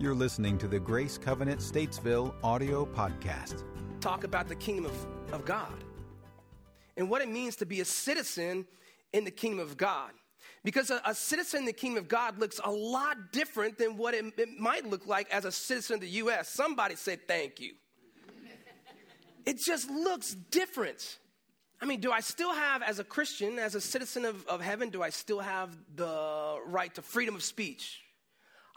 You're listening to the Grace Covenant Statesville audio podcast. Talk about the kingdom of, of God and what it means to be a citizen in the kingdom of God. Because a, a citizen in the kingdom of God looks a lot different than what it, it might look like as a citizen of the U.S. Somebody said thank you. it just looks different. I mean, do I still have, as a Christian, as a citizen of, of heaven, do I still have the right to freedom of speech?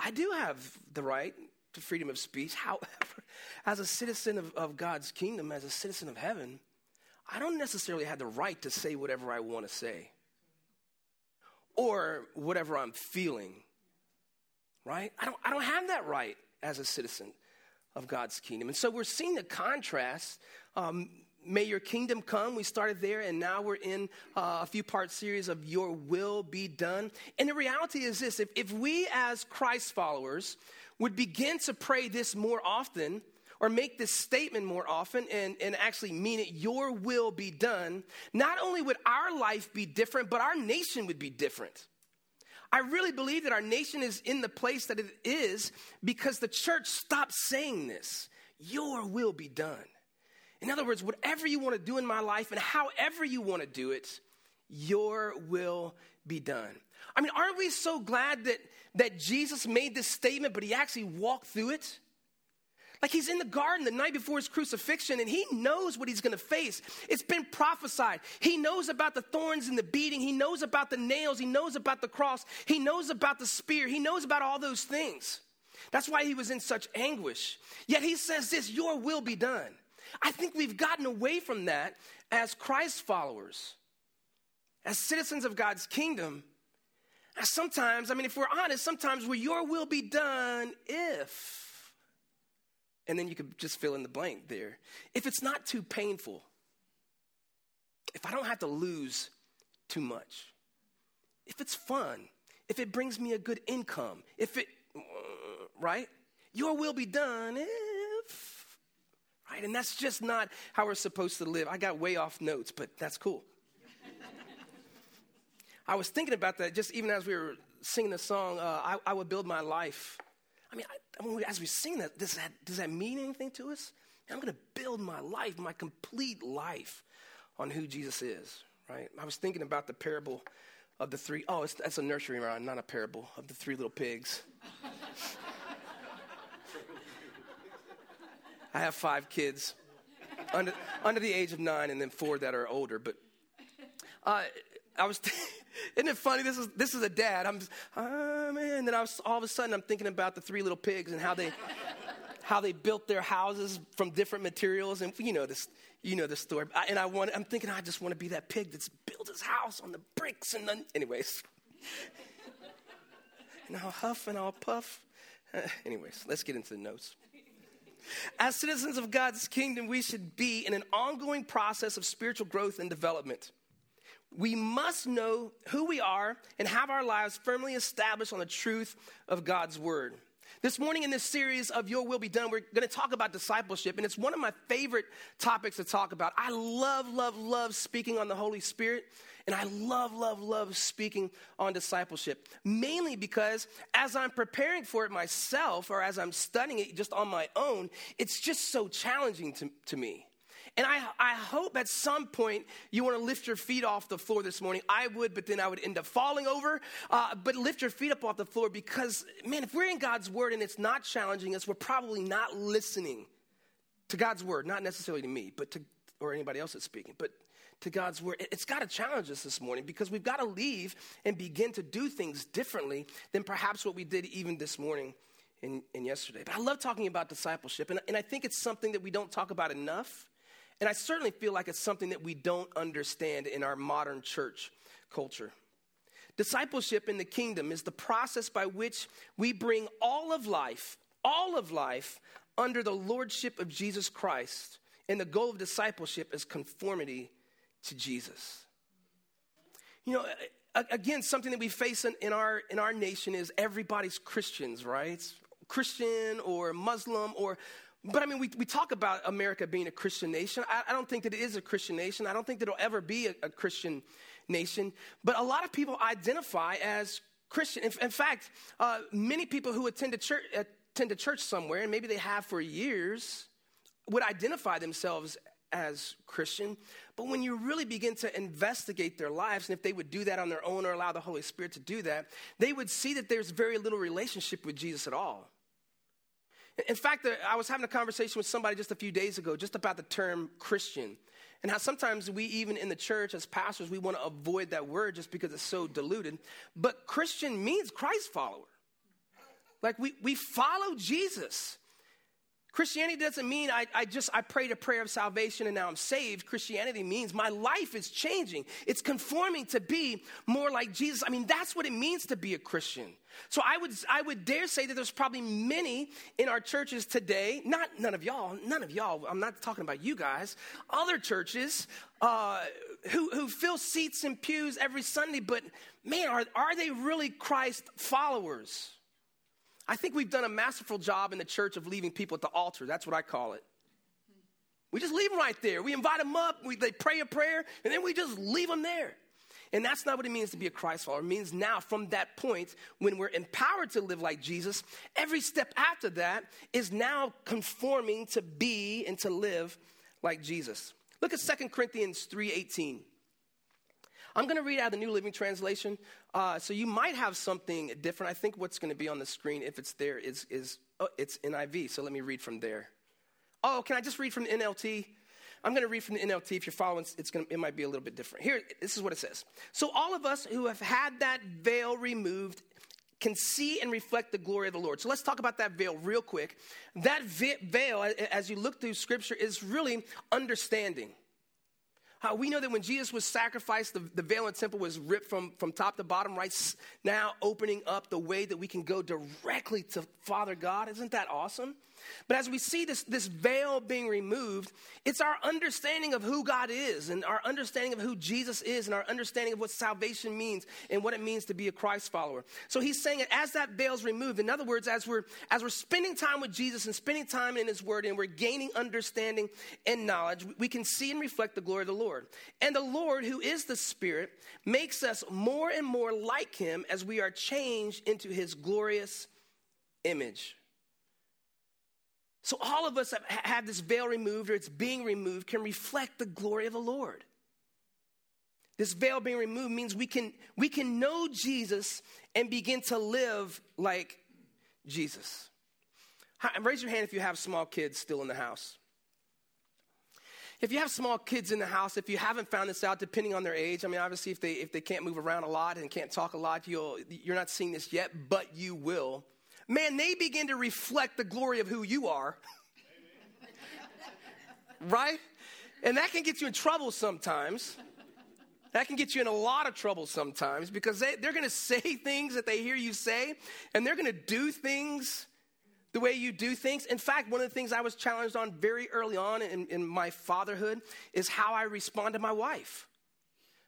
I do have the right to freedom of speech. However, as a citizen of, of God's kingdom, as a citizen of heaven, I don't necessarily have the right to say whatever I want to say or whatever I'm feeling, right? I don't, I don't have that right as a citizen of God's kingdom. And so we're seeing the contrast um, May your kingdom come. We started there, and now we're in uh, a few part series of Your Will Be Done. And the reality is this if, if we, as Christ followers, would begin to pray this more often, or make this statement more often and, and actually mean it, Your will be done, not only would our life be different, but our nation would be different. I really believe that our nation is in the place that it is because the church stopped saying this Your will be done. In other words, whatever you want to do in my life and however you want to do it, your will be done. I mean, aren't we so glad that, that Jesus made this statement, but he actually walked through it? Like he's in the garden the night before his crucifixion and he knows what he's gonna face. It's been prophesied. He knows about the thorns and the beating. He knows about the nails. He knows about the cross. He knows about the spear. He knows about all those things. That's why he was in such anguish. Yet he says this Your will be done. I think we've gotten away from that as Christ followers, as citizens of God's kingdom. Sometimes, I mean, if we're honest, sometimes where your will be done if, and then you could just fill in the blank there. If it's not too painful, if I don't have to lose too much, if it's fun, if it brings me a good income, if it, right? Your will be done if right? And that's just not how we're supposed to live. I got way off notes, but that's cool. I was thinking about that just even as we were singing the song, uh, I, I, would build my life. I mean, I, I mean, as we sing that does, that, does that mean anything to us? I'm going to build my life, my complete life, on who Jesus is, right? I was thinking about the parable of the three. Oh, it's, that's a nursery rhyme, not a parable of the three little pigs. I have five kids under, under the age of nine and then four that are older. But uh, I was, isn't it funny? This is, this is a dad. I'm, oh man. And then I was, all of a sudden, I'm thinking about the three little pigs and how they, how they built their houses from different materials. And you know this, you know the story. I, and I want, I'm thinking, I just want to be that pig that's built his house on the bricks. And then, anyways. and I'll huff and I'll puff. Uh, anyways, let's get into the notes. As citizens of God's kingdom, we should be in an ongoing process of spiritual growth and development. We must know who we are and have our lives firmly established on the truth of God's word. This morning, in this series of Your Will Be Done, we're going to talk about discipleship, and it's one of my favorite topics to talk about. I love, love, love speaking on the Holy Spirit, and I love, love, love speaking on discipleship, mainly because as I'm preparing for it myself, or as I'm studying it just on my own, it's just so challenging to, to me. And I, I hope at some point you want to lift your feet off the floor this morning. I would, but then I would end up falling over. Uh, but lift your feet up off the floor because, man, if we're in God's word and it's not challenging us, we're probably not listening to God's word, not necessarily to me, but to, or anybody else that's speaking, but to God's word. It's got to challenge us this morning because we've got to leave and begin to do things differently than perhaps what we did even this morning and, and yesterday. But I love talking about discipleship, and, and I think it's something that we don't talk about enough. And I certainly feel like it's something that we don't understand in our modern church culture. Discipleship in the kingdom is the process by which we bring all of life, all of life, under the lordship of Jesus Christ. And the goal of discipleship is conformity to Jesus. You know, again, something that we face in, in, our, in our nation is everybody's Christians, right? Christian or Muslim or but I mean, we, we talk about America being a Christian nation. I, I, don't think that it is a Christian nation. I don't think that it'll ever be a, a Christian nation. But a lot of people identify as Christian. In, in fact, uh, many people who attend, church, uh, attend a church somewhere, and maybe they have for years, would identify themselves as Christian. But when you really begin to investigate their lives, and if they would do that on their own or allow the Holy Spirit to do that, they would see that there's very little relationship with Jesus at all. In fact, uh, I was having a conversation with somebody just a few days ago just about the term Christian and how sometimes we, even in the church as pastors, we want to avoid that word just because it's so diluted. But Christian means Christ follower. Like we, we follow Jesus. Christianity doesn't mean I, I just I prayed a prayer of salvation and now I'm saved. Christianity means my life is changing. It's conforming to be more like Jesus. I mean, that's what it means to be a Christian. So I would I would dare say that there's probably many in our churches today, not none of y'all, none of y'all. I'm not talking about you guys. Other churches uh, who who fill seats and pews every Sunday, but man, are are they really Christ followers? I think we've done a masterful job in the church of leaving people at the altar. That's what I call it. We just leave them right there. We invite them up, we, they pray a prayer, and then we just leave them there. And that's not what it means to be a Christ follower. It means now, from that point, when we're empowered to live like Jesus, every step after that is now conforming to be and to live like Jesus. Look at 2 Corinthians 3.18. I'm going to read out the New Living Translation. Uh, so you might have something different. I think what's going to be on the screen, if it's there, is, is oh, it's NIV. So let me read from there. Oh, can I just read from the NLT? I'm going to read from the NLT. If you're following, it's going to, it might be a little bit different. Here, this is what it says. So all of us who have had that veil removed can see and reflect the glory of the Lord. So let's talk about that veil real quick. That veil, as you look through Scripture, is really understanding. How we know that when Jesus was sacrificed, the, the veil in the temple was ripped from, from top to bottom, right? Now opening up the way that we can go directly to Father God. Isn't that awesome? But as we see this, this veil being removed, it's our understanding of who God is and our understanding of who Jesus is and our understanding of what salvation means and what it means to be a Christ follower. So he's saying that as that veil's removed, in other words, as we're as we're spending time with Jesus and spending time in his word and we're gaining understanding and knowledge, we can see and reflect the glory of the Lord. And the Lord, who is the Spirit, makes us more and more like him as we are changed into his glorious image. So all of us have had this veil removed or it's being removed can reflect the glory of the Lord. This veil being removed means we can, we can know Jesus and begin to live like Jesus. Raise your hand if you have small kids still in the house. If you have small kids in the house, if you haven't found this out, depending on their age, I mean, obviously, if they if they can't move around a lot and can't talk a lot, you'll you're not seeing this yet, but you will man, they begin to reflect the glory of who you are. right? And that can get you in trouble sometimes. That can get you in a lot of trouble sometimes because they, they're going to say things that they hear you say, and they're going to do things the way you do things. In fact, one of the things I was challenged on very early on in, in my fatherhood is how I respond to my wife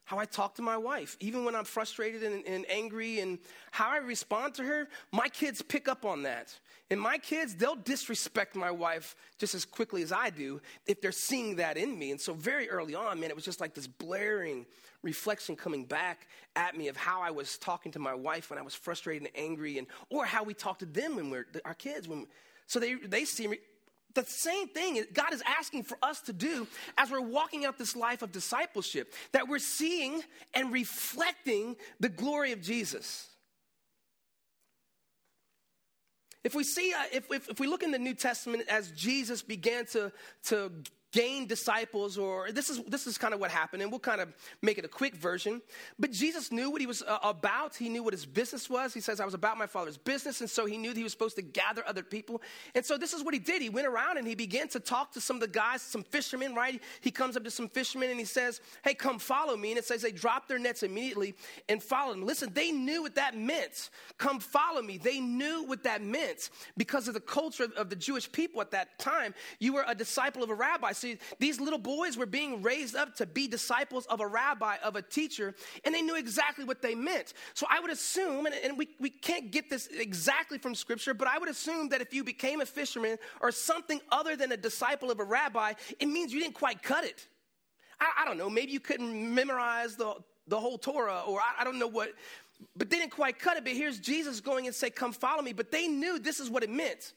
how I talk to my wife, even when I'm frustrated and, and, angry, and how I respond to her. My kids pick up on that. And my kids, they'll disrespect my wife just as quickly as I do if they're seeing that in me. And so, very early on, man, it was just like this blaring reflection coming back at me of how I was talking to my wife when I was frustrated and angry, and or how we talk to them when we're our kids. When, so they, they see me, the same thing God is asking for us to do as we're walking out this life of discipleship, that we're seeing and reflecting the glory of Jesus. If we see, uh, if, if, if, we look in the New Testament as Jesus began to, to gain disciples or this is this is kind of what happened and we'll kind of make it a quick version. But jesus knew what he was uh, about. He knew what his business was. He says i was about my father's business and so he knew that he was supposed to gather other people. And so this is what he did. He went around and he began to talk to some of the guys some fishermen right? He comes up to some fishermen and he says hey come follow me and it says they dropped their nets immediately and followed him. Listen they knew what that meant. Come follow me. They knew what that meant. Because of the culture of the jewish people at that time you were a disciple of a rabbi so These little boys were being raised up to be disciples of a rabbi, of a teacher, and they knew exactly what they meant. So I would assume, and, and we, we can't get this exactly from scripture, but I would assume that if you became a fisherman or something other than a disciple of a rabbi, it means you didn't quite cut it. I, I don't know, maybe you couldn't memorize the, the whole Torah, or I, I don't know what but they didn't quite cut it. But here's Jesus going and say, Come follow me. But they knew this is what it meant.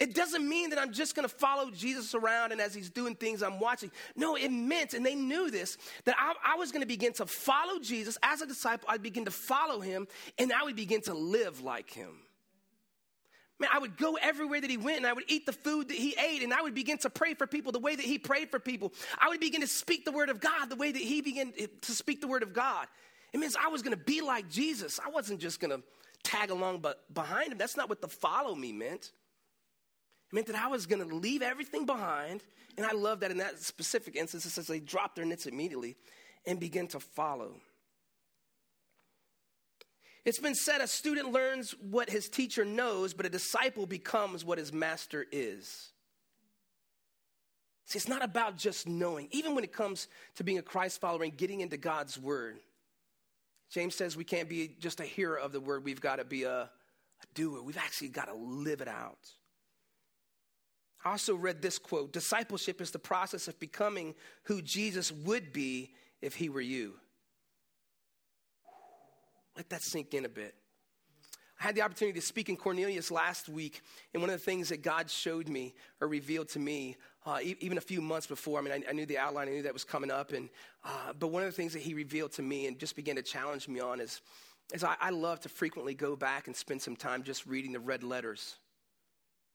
It doesn't mean that I'm just gonna follow Jesus around and as he's doing things, I'm watching. No, it meant, and they knew this, that I, I, was gonna begin to follow Jesus as a disciple. I'd begin to follow him, and I would begin to live like him. Man, I would go everywhere that he went and I would eat the food that he ate and I would begin to pray for people the way that he prayed for people. I would begin to speak the word of God the way that he began to speak the word of God. It means I was going to be like Jesus. I wasn't just going to tag along but behind him. That's not what the follow me meant. It meant that I was going to leave everything behind. And I love that in that specific instance, it says they dropped their nets immediately and begin to follow. It's been said a student learns what his teacher knows, but a disciple becomes what his master is. See, it's not about just knowing, even when it comes to being a Christ follower and getting into God's word. James says we can't be just a hearer of the word, we've got to be a, a doer. We've actually got to live it out. I also read this quote Discipleship is the process of becoming who Jesus would be if he were you. Let that sink in a bit. I had the opportunity to speak in Cornelius last week, and one of the things that God showed me or revealed to me, uh, e- even a few months before, I mean, I, I, knew the outline, I knew that was coming up, and uh, but one of the things that He revealed to me and just began to challenge me on is, is I, I love to frequently go back and spend some time just reading the red letters,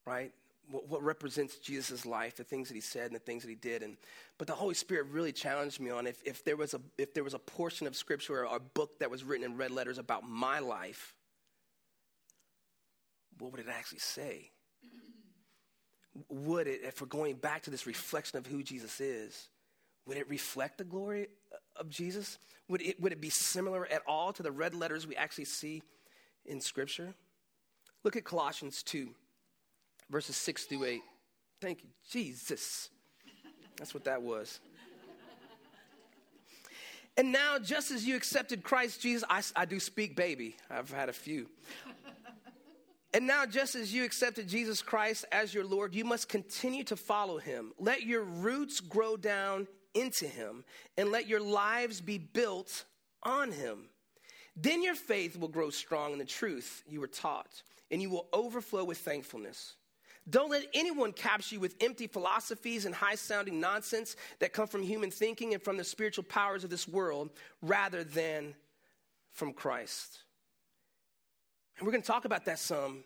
right? What, what represents Jesus' life, the things that He said and the things that He did, and but the Holy Spirit really challenged me on if, if there was a if there was a portion of Scripture or a book that was written in red letters about my life what would it actually say? Would it, if we're going back to this reflection of who Jesus is, would it reflect the glory of Jesus? Would it, would it be similar at all to the red letters we actually see in Scripture? Look at Colossians 2, verses 6 through 8. Thank you, Jesus. That's what that was. And now, just as you accepted Christ Jesus, I, I do speak baby. I've had a few. And now, just as you accepted Jesus Christ as your Lord, you must continue to follow him. Let your roots grow down into him, and let your lives be built on him. Then your faith will grow strong in the truth you were taught, and you will overflow with thankfulness. Don't let anyone capture you with empty philosophies and high sounding nonsense that come from human thinking and from the spiritual powers of this world rather than from Christ. And we're going to talk about that some.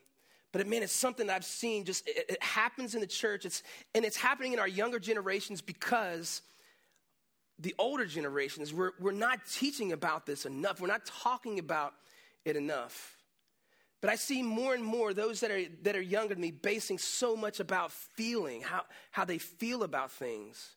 But man, it's something that I've seen just, it, it happens in the church. It's, and it's happening in our younger generations because the older generations, we're, we're not teaching about this enough. We're not talking about it enough. But I see more and more those that are, that are younger than me basing so much about feeling, how, how they feel about things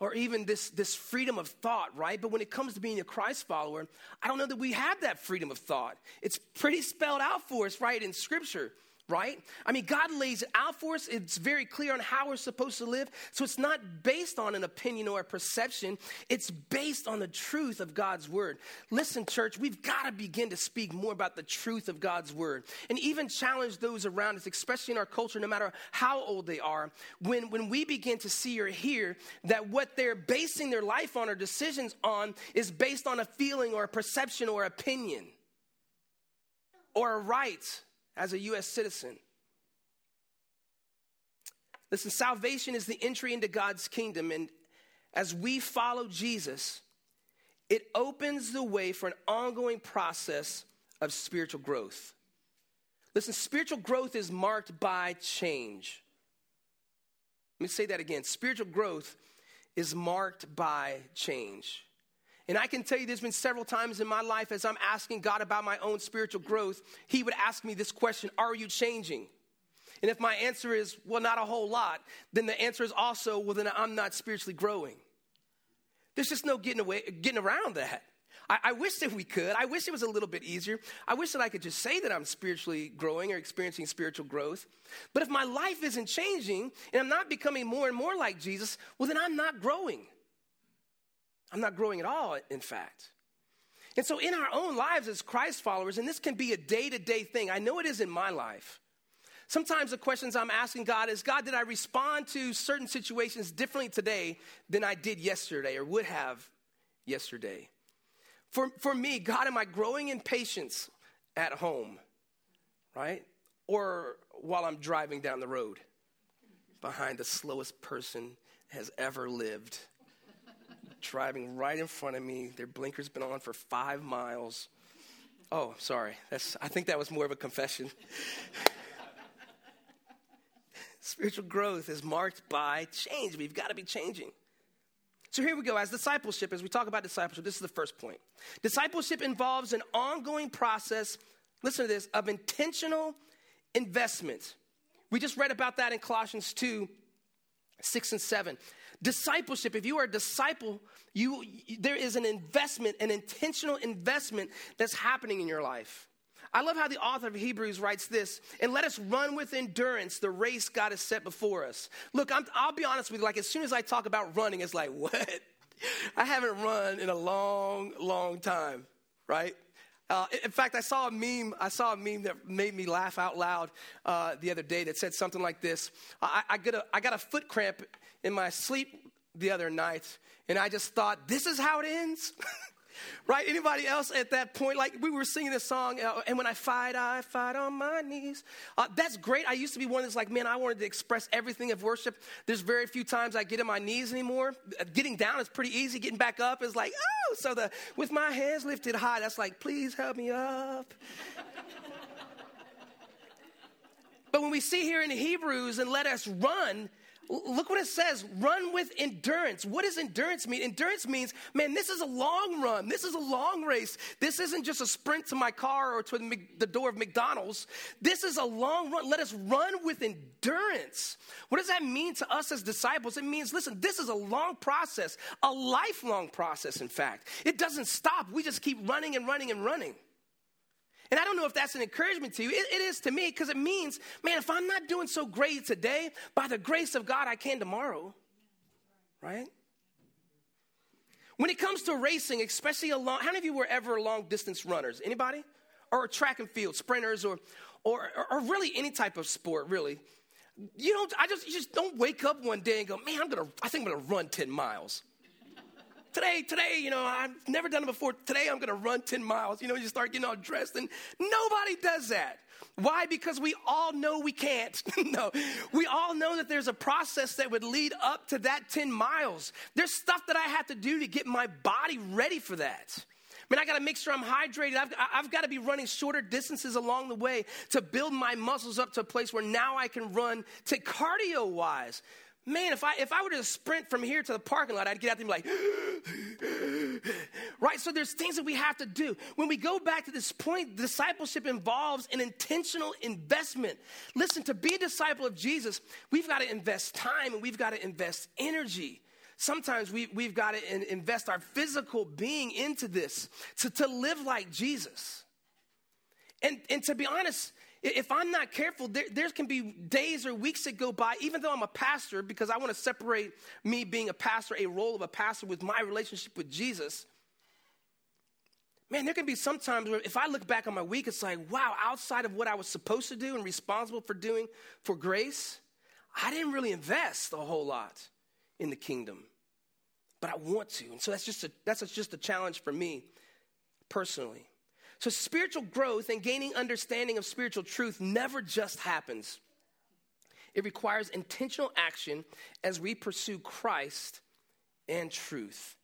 or even this, this freedom of thought, right? But when it comes to being a Christ follower, I don't know that we have that freedom of thought. It's pretty spelled out for us, right, in Scripture right? I mean, God lays it out for us. It's very clear on how we're supposed to live. So it's not based on an opinion or a perception, it's based on the truth of God's word. Listen, church, we've got to begin to speak more about the truth of God's word and even challenge those around us, especially in our culture, no matter how old they are. When, when we begin to see or hear that what they're basing their life on or decisions on is based on a feeling or a perception or opinion or a right as a U.S. citizen. Listen, salvation is the entry into God's kingdom, and as we follow Jesus, it opens the way for an ongoing process of spiritual growth. Listen, spiritual growth is marked by change. Let me say that again. Spiritual growth is marked by change. And I can tell you there's been several times in my life as I'm asking God about my own spiritual growth, He would ask me this question Are you changing? And if my answer is, Well, not a whole lot, then the answer is also, Well, then I'm not spiritually growing. There's just no getting, away, getting around that. I, I wish that we could. I wish it was a little bit easier. I wish that I could just say that I'm spiritually growing or experiencing spiritual growth. But if my life isn't changing and I'm not becoming more and more like Jesus, well, then I'm not growing. I'm not growing at all, in fact. And so, in our own lives as Christ followers, and this can be a day to day thing, I know it is in my life. Sometimes the questions I'm asking God is God, did I respond to certain situations differently today than I did yesterday or would have yesterday? For, for me, God, am I growing in patience at home, right? Or while I'm driving down the road behind the slowest person has ever lived, driving right in front of me. Their blinker's been on for five miles. Oh, sorry. That's, I think that was more of a confession. Spiritual growth is marked by change. We've got to be changing. So here we go. As discipleship, as we talk about discipleship, this is the first point. Discipleship involves an ongoing process, listen to this, of intentional investment. We just read about that in Colossians 2 6 and 7. Discipleship, if you are a disciple, you, there is an investment, an intentional investment that's happening in your life. I love how the author of Hebrews writes this, and let us run with endurance the race God has set before us. Look, i will be honest with you, like as soon as I talk about running, it's like, what? I haven't run in a long, long time, right? Uh, in fact, I saw a meme. I saw a meme that made me laugh out loud uh, the other day. That said something like this: I, I, a, I got a foot cramp in my sleep the other night, and I just thought, "This is how it ends." right? Anybody else at that point? Like we were singing this song, uh, and when I fight, I fight on my knees. Uh, that's great. I used to be one that's like, man, I wanted to express everything of worship. There's very few times I get on my knees anymore. Uh, getting down is pretty easy. Getting back up is like, oh, so the with my hands lifted high, that's like, please help me up. but when we see here in Hebrews and let us run, Look what it says run with endurance. What does endurance mean? Endurance means, man, this is a long run. This is a long race. This isn't just a sprint to my car or to the door of McDonald's. This is a long run. Let us run with endurance. What does that mean to us as disciples? It means, listen, this is a long process, a lifelong process, in fact. It doesn't stop. We just keep running and running and running. And I don't know if that's an encouragement to you. it, it is to me because it means, man, if I'm not doing so great today, by the grace of God, I can tomorrow. Right? When it comes to racing, especially a long, how many of you were ever long distance runners? Anybody? Or track and field, sprinters, or, or, or really any type of sport, really. You don't, I just, you just don't wake up one day and go, man, I'm gonna, I think I'm gonna run 10 miles today, today, you know, I've never done it before. Today I'm going to run 10 miles. You know, you start getting all dressed, and nobody does that. Why? Because we all know we can't. no, we all know that there's a process that would lead up to that 10 miles. There's stuff that I have to do to get my body ready for that. I mean, I got to make sure I'm hydrated. I've, I've got to be running shorter distances along the way to build my muscles up to a place where now I can run to cardio wise man, if I if I were to sprint from here to the parking lot, I'd get out there and be like, right? So there's things that we have to do. When we go back to this point, discipleship involves an intentional investment. Listen, to be a disciple of Jesus, we've got to invest time and we've got to invest energy. Sometimes we, we've got to invest our physical being into this to, to live like Jesus. And, and to be honest, if I'm not careful, there, there, can be days or weeks that go by, even though I'm a pastor, because I want to separate me being a pastor, a role of a pastor, with my relationship with Jesus. Man, there can be some times where if I look back on my week, it's like, wow, outside of what I was supposed to do and responsible for doing for grace, I didn't really invest a whole lot in the kingdom. But I want to. And so that's just a, that's just a challenge for me personally. So, spiritual growth and gaining understanding of spiritual truth never just happens. It requires intentional action as we pursue Christ and truth.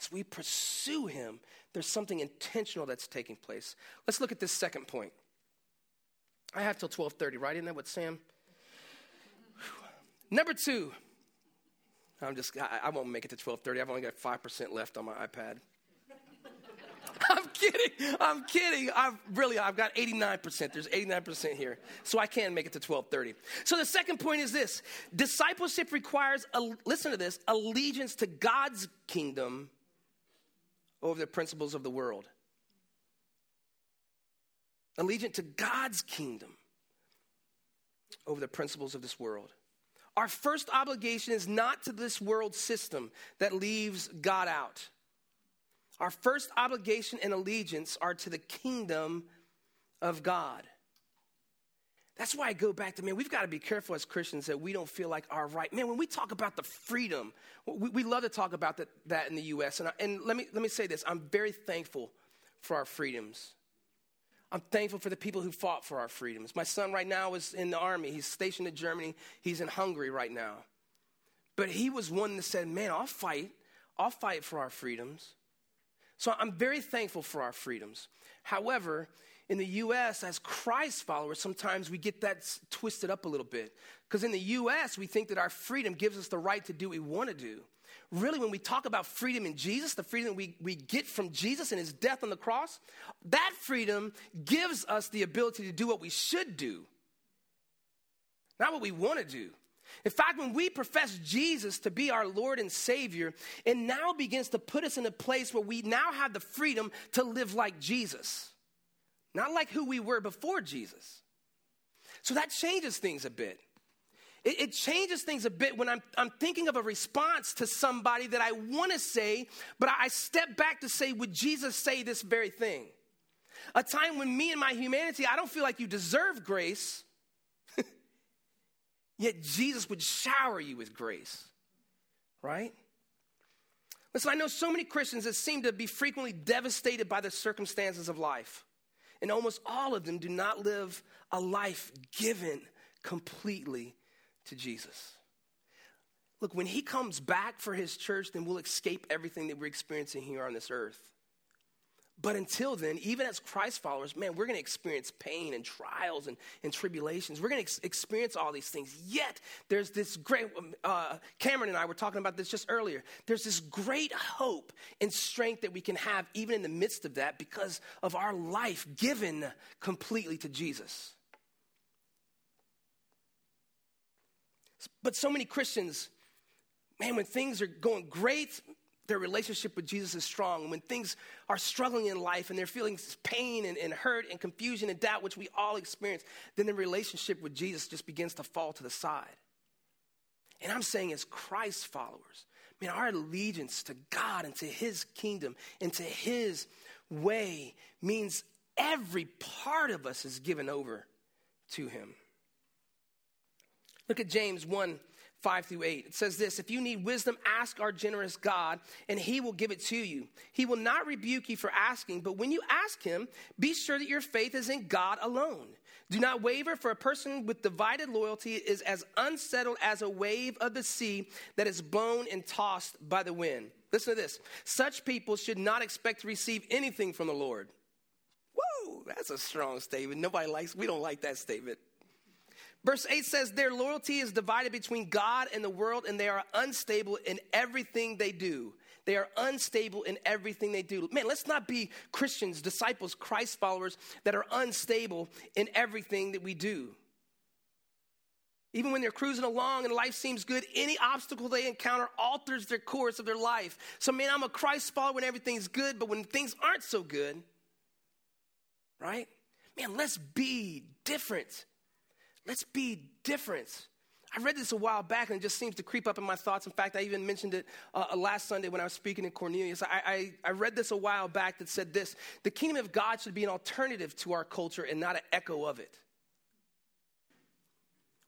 As we pursue Him, there's something intentional that's taking place. Let's look at this second point. I have till 12:30, right? Isn't that what Sam? Number two. I'm just I, I won't make it to 12:30. I've only got 5% left on my iPad. Kidding. I'm kidding. I've really, I've got 89%. There's 89% here. So I can make it to 1230. So the second point is this discipleship requires, a, listen to this, allegiance to God's kingdom over the principles of the world. Allegiance to God's kingdom over the principles of this world. Our first obligation is not to this world system that leaves God out. Our first obligation and allegiance are to the kingdom of God. That's why I go back to, man, we've got to be careful as Christians that we don't feel like our right. Man, when we talk about the freedom, we, we love to talk about that, that in the U.S. And, I, and let, me, let me say this I'm very thankful for our freedoms. I'm thankful for the people who fought for our freedoms. My son right now is in the army. He's stationed in Germany. He's in Hungary right now. But he was one that said, Man, I'll fight. I'll fight for our freedoms. So I'm very thankful for our freedoms. However, in the US, as Christ followers, sometimes we get that twisted up a little bit. Because in the US, we think that our freedom gives us the right to do what we want to do. Really, when we talk about freedom in Jesus, the freedom we, we get from Jesus and his death on the cross, that freedom gives us the ability to do what we should do, not what we want to do. In fact, when we profess Jesus to be our Lord and Savior, it now begins to put us in a place where we now have the freedom to live like Jesus, not like who we were before Jesus. So that changes things a bit. It, it changes things a bit when I'm, I'm thinking of a response to somebody that I want to say, but I step back to say, would Jesus say this very thing? A time when me and my humanity, I don't feel like you deserve grace, yet Jesus would shower you with grace, right? Listen, I know so many Christians that seem to be frequently devastated by the circumstances of life. And almost all of them do not live a life given completely to Jesus. Look, when he comes back for his church, then we'll escape everything that we're experiencing here on this earth. But until then, even as Christ followers, man, we're going to experience pain and trials and, and tribulations. We're going to ex- experience all these things. Yet, there's this great, um, uh, Cameron and I were talking about this just earlier. There's this great hope and strength that we can have even in the midst of that because of our life given completely to Jesus. But so many Christians, man, when things are going great, their relationship with Jesus is strong. When things are struggling in life and they're feeling pain and, and, hurt and confusion and doubt, which we all experience, then the relationship with Jesus just begins to fall to the side. And I'm saying, as Christ followers, man, our allegiance to God and to His kingdom and to His way means every part of us is given over to Him. Look at James 1 5 through 8. It says this If you need wisdom, ask our generous God, and he will give it to you. He will not rebuke you for asking, but when you ask him, be sure that your faith is in God alone. Do not waver, for a person with divided loyalty is as unsettled as a wave of the sea that is blown and tossed by the wind. Listen to this. Such people should not expect to receive anything from the Lord. Whoa, that's a strong statement. Nobody likes, we don't like that statement. Verse 8 says, Their loyalty is divided between God and the world, and they are unstable in everything they do. They are unstable in everything they do. Man, let's not be Christians, disciples, Christ followers that are unstable in everything that we do. Even when they're cruising along and life seems good, any obstacle they encounter alters their course of their life. So, man, I'm a Christ follower when everything's good, but when things aren't so good, right? Man, let's be different. Let's be different. I read this a while back and it just seems to creep up in my thoughts. In fact, I even mentioned it uh, uh, last Sunday when I was speaking in Cornelius. I, I, I, read this a while back that said this The kingdom of God should be an alternative to our culture and not an echo of it.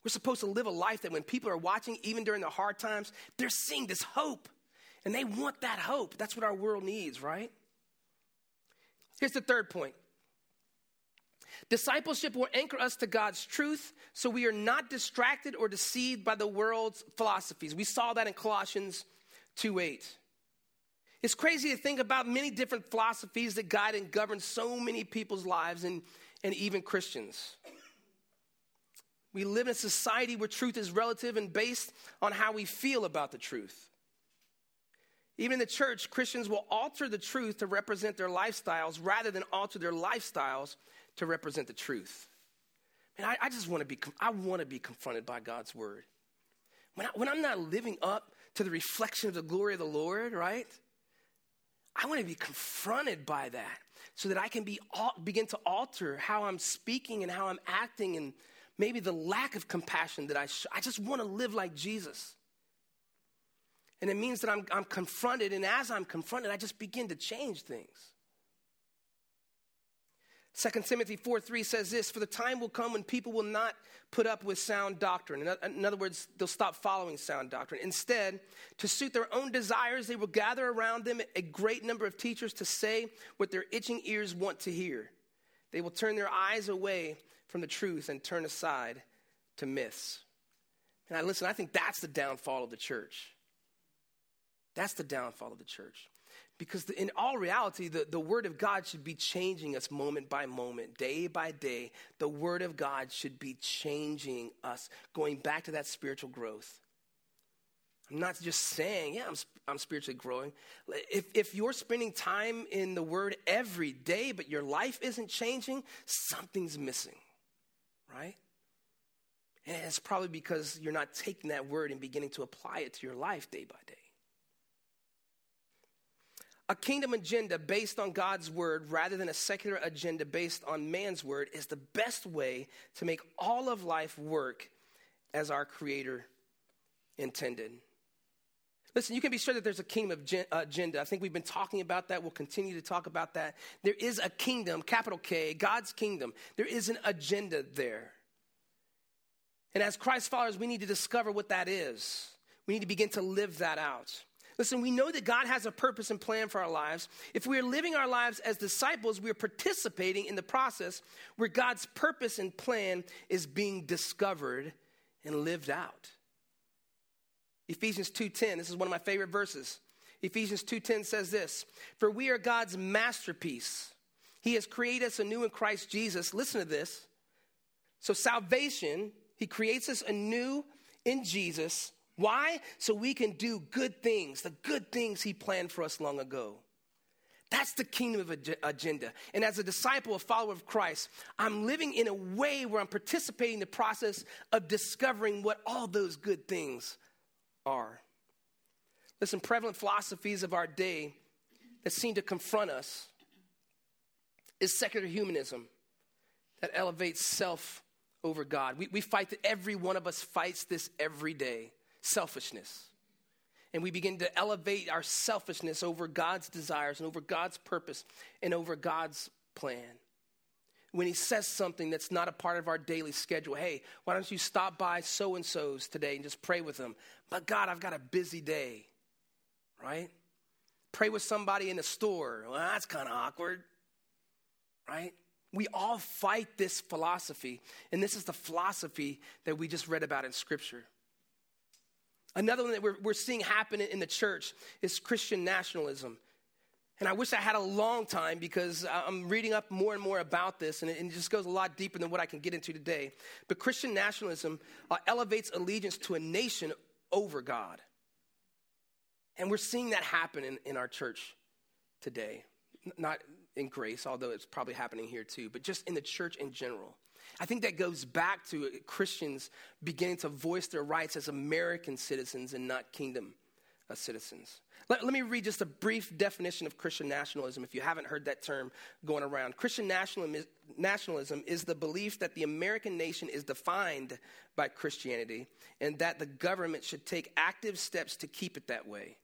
We're supposed to live a life that when people are watching, even during the hard times, they're seeing this hope. And they want that hope. That's what our world needs, right? Here's the third point Discipleship will anchor us to God's truth so we are not distracted or deceived by the world's philosophies. We saw that in Colossians 2 8. It's crazy to think about many different philosophies that guide and govern so many people's lives and, and even Christians. We live in a society where truth is relative and based on how we feel about the truth. Even in the church, Christians will alter the truth to represent their lifestyles rather than alter their lifestyles to represent the truth. And I, I just want to be, I want to be confronted by God's word. When, I, when I'm not living up to the reflection of the glory of the Lord, right? I want to be confronted by that so that I can be, begin to alter how I'm speaking and how I'm acting and maybe the lack of compassion that I sh- I just want to live like Jesus. And it means that I'm, I'm confronted, and as I'm confronted, I just begin to change things. 2 Timothy 4 3 says this For the time will come when people will not put up with sound doctrine. In other words, they'll stop following sound doctrine. Instead, to suit their own desires, they will gather around them a great number of teachers to say what their itching ears want to hear. They will turn their eyes away from the truth and turn aside to myths. And I listen, I think that's the downfall of the church. That's the downfall of the church. Because the, in all reality, the, the Word of God should be changing us moment by moment, day by day. The Word of God should be changing us, going back to that spiritual growth. I'm not just saying, yeah, I'm, I'm spiritually growing. If, if you're spending time in the Word every day, but your life isn't changing, something's missing, right? And it's probably because you're not taking that Word and beginning to apply it to your life day by day. A kingdom agenda based on God's word rather than a secular agenda based on man's word is the best way to make all of life work as our Creator intended. Listen, you can be sure that there's a kingdom agenda. I think we've been talking about that. We'll continue to talk about that. There is a kingdom, capital K, God's kingdom. There is an agenda there. And as Christ followers, we need to discover what that is. We need to begin to live that out. Listen, we know that God has a purpose and plan for our lives. If we are living our lives as disciples, we are participating in the process where God's purpose and plan is being discovered and lived out. Ephesians 2:10, this is one of my favorite verses. Ephesians 2:10 says this, "For we are God's masterpiece. He has created us anew in Christ Jesus." Listen to this. So salvation, he creates us anew in Jesus why? So we can do good things, the good things He planned for us long ago. That's the kingdom of agenda. And as a disciple, a follower of Christ, I'm living in a way where I'm participating in the process of discovering what all those good things are. Listen, prevalent philosophies of our day that seem to confront us is secular humanism that elevates self over God. We, we fight that every one of us fights this every day selfishness. And we begin to elevate our selfishness over God's desires and over God's purpose and over God's plan. When He says something that's not a part of our daily schedule, hey, why don't you stop by so and so's today and just pray with them? But God, I've got a busy day, right? Pray with somebody in the store. Well, that's kind of awkward, right? We all fight this philosophy, and this is the philosophy that we just read about in Scripture. Another one that we're, we're seeing happen in the church is Christian nationalism. And I wish I had a long time because I'm reading up more and more about this, and it, just goes a lot deeper than what I can get into today. But Christian nationalism uh, elevates allegiance to a nation over God. And we're seeing that happen in, in our church today. Not in grace, although it's probably happening here too, but just in the church in general. I think that goes back to Christians beginning to voice their rights as American citizens and not kingdom uh, citizens. Let, let, me read just a brief definition of Christian nationalism if you haven't heard that term going around. Christian nationalism is, nationalism is the belief that the American nation is defined by Christianity and that the government should take active steps to keep it that way.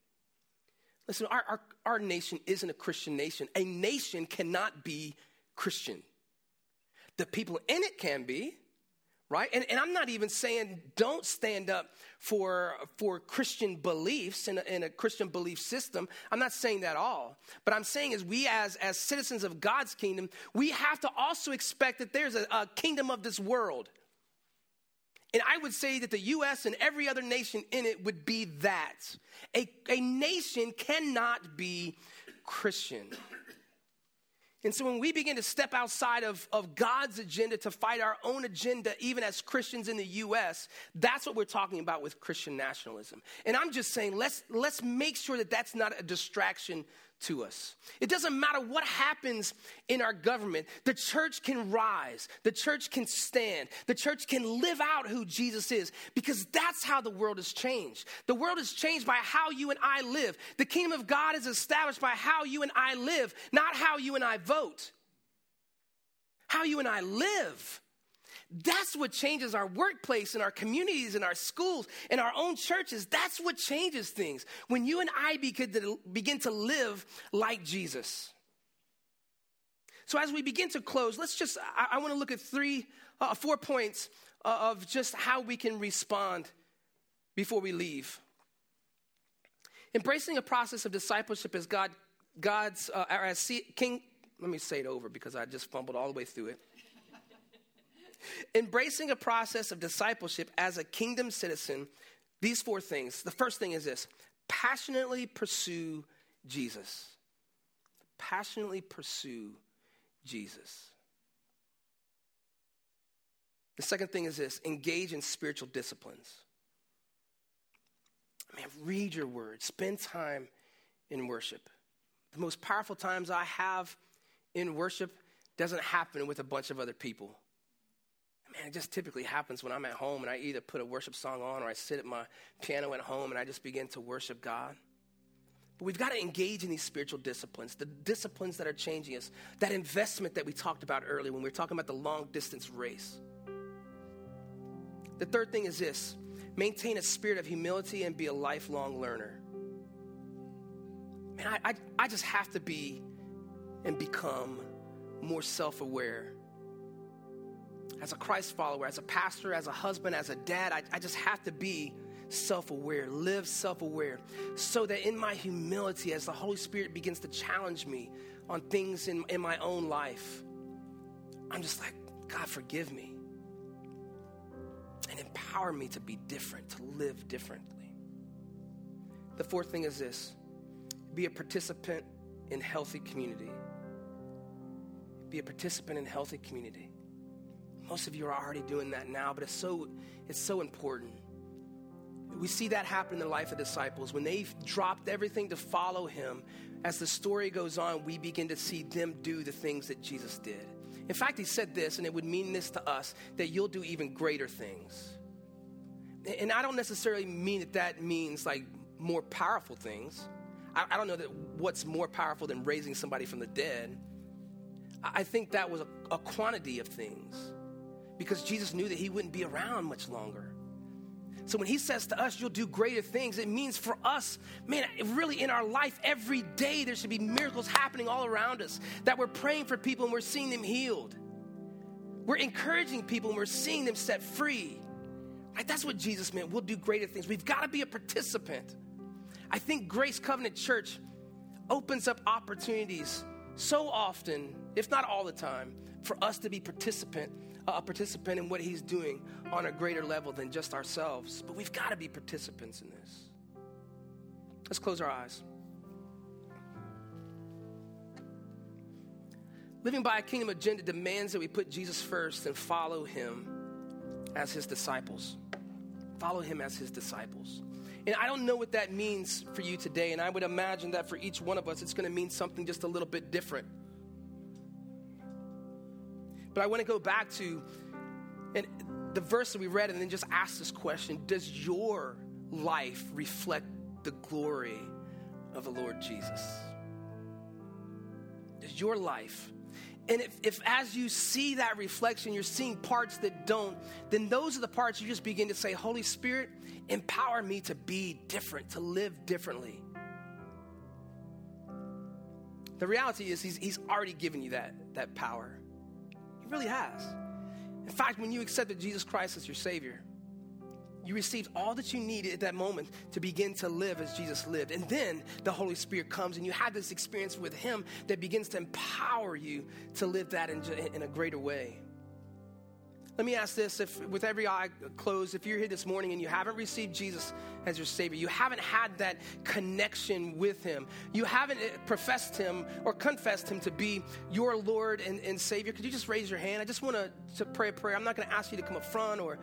Listen, our, our, our nation isn't a Christian nation. A nation cannot be Christian. The people in it can be, right? And, and I'm not even saying don't stand up for, for Christian beliefs in a, in a Christian belief system. I'm not saying that all. But I'm saying is we as, as citizens of God's kingdom, we have to also expect that there's a, a kingdom of this world. And I would say that the US and every other nation in it would be that. A, a nation cannot be Christian. And so when we begin to step outside of, of God's agenda to fight our own agenda, even as Christians in the U.S., that's what we're talking about with Christian nationalism. And I'm just saying, let's, let's make sure that that's not a distraction to us. It doesn't matter what happens in our government, the church can rise, the church can stand, the church can live out who Jesus is because that's how the world has changed. The world is changed by how you and I live. The kingdom of God is established by how you and I live, not how you and I vote. How you and I live. That's what changes our workplace and our communities and our schools and our own churches. That's what changes things. When you and I begin to, live like Jesus. So, as we begin to close, let's just, I, I want to look at three, uh, four points uh, of just how we can respond before we leave. Embracing a process of discipleship as God, God's, uh, as King, let me say it over because I just fumbled all the way through it. Embracing a process of discipleship as a kingdom citizen, these four things. The first thing is this passionately pursue Jesus. Passionately pursue Jesus. The second thing is this engage in spiritual disciplines. Man, read your word, spend time in worship. The most powerful times I have in worship doesn't happen with a bunch of other people. Man, it just typically happens when I'm at home and I either put a worship song on or I sit at my piano at home and I just begin to worship God. But we've got to engage in these spiritual disciplines, the disciplines that are changing us, that investment that we talked about earlier when we were talking about the long distance race. The third thing is this maintain a spirit of humility and be a lifelong learner. Man, I, I, I just have to be and become more self aware. As a Christ follower, as a pastor, as a husband, as a dad, I, I just have to be self aware, live self aware, so that in my humility, as the Holy Spirit begins to challenge me on things in, in my own life, I'm just like, God, forgive me and empower me to be different, to live differently. The fourth thing is this be a participant in healthy community. Be a participant in healthy community. Most of you are already doing that now, but it's so, it's so important. We see that happen in the life of disciples. When they dropped everything to follow him, as the story goes on, we begin to see them do the things that Jesus did. In fact, he said this, and it would mean this to us that you'll do even greater things. And I don't necessarily mean that that means like more powerful things. I, don't know that what's more powerful than raising somebody from the dead. I, I think that was a, a quantity of things because Jesus knew that he wouldn't be around much longer. So when he says to us, you'll do greater things, it means for us, man, really in our life, every day there should be miracles happening all around us. That we're praying for people and we're seeing them healed. We're encouraging people and we're seeing them set free. Right? That's what Jesus meant. We'll do greater things. We've got to be a participant. I think Grace Covenant Church opens up opportunities so often, if not all the time, for us to be participant a participant in what he's doing on a greater level than just ourselves. But we've got to be participants in this. Let's close our eyes. Living by a kingdom agenda demands that we put Jesus first and follow him as his disciples. Follow him as his disciples. And I don't know what that means for you today, and I would imagine that for each one of us, it's going to mean something just a little bit different. But I want to go back to and the verse that we read and then just ask this question Does your life reflect the glory of the Lord Jesus? Does your life? And if, if as you see that reflection, you're seeing parts that don't, then those are the parts you just begin to say, Holy Spirit, empower me to be different, to live differently. The reality is, He's, he's already given you that, that power. He really has. In fact, when you accepted Jesus Christ as your Savior, you received all that you needed at that moment to begin to live as Jesus lived. And then the Holy Spirit comes and you have this experience with Him that begins to empower you to live that in, in a greater way. Let me ask this if, with every eye closed, if you're here this morning and you haven't received Jesus as your Savior, you haven't had that connection with Him, you haven't professed Him or confessed Him to be your Lord and, and Savior, could you just raise your hand? I just want to pray a prayer. I'm not going to ask you to come up front or.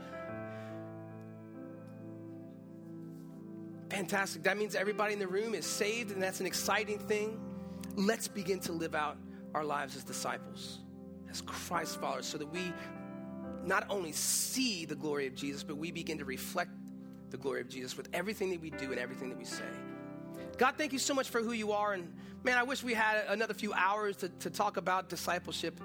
Fantastic. That means everybody in the room is saved, and that's an exciting thing. Let's begin to live out our lives as disciples, as Christ followers, so that we not only see the glory of Jesus, but we begin to reflect the glory of Jesus with everything that we do and everything that we say. God, thank you so much for who you are. And man, I wish we had another few hours to, to talk about discipleship.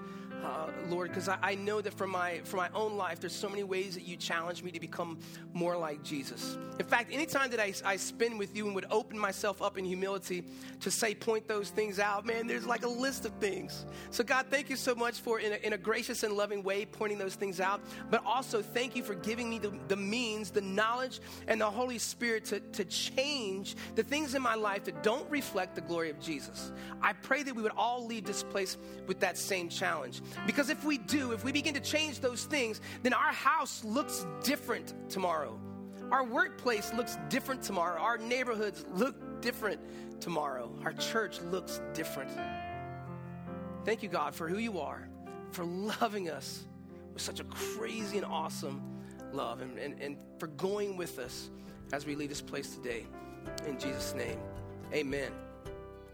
Uh, Lord, because I, I know that for my for my own life, there's so many ways that you challenge me to become more like Jesus. In fact, anytime that I, I spend with you and would open myself up in humility to say, point those things out, man, there's like a list of things. So, God, thank you so much for, in a, in a gracious and loving way, pointing those things out. But also, thank you for giving me the, the means, the knowledge, and the Holy Spirit to, to change the things in my life that don't reflect the glory of Jesus. I pray that we would all leave this place with that same challenge. Because if we do, if we begin to change those things, then our house looks different tomorrow. Our workplace looks different tomorrow. Our neighborhoods look different tomorrow. Our church looks different. Thank you, God, for who you are, for loving us with such a crazy and awesome love, and, and, and for going with us as we leave this place today. In Jesus' name, amen.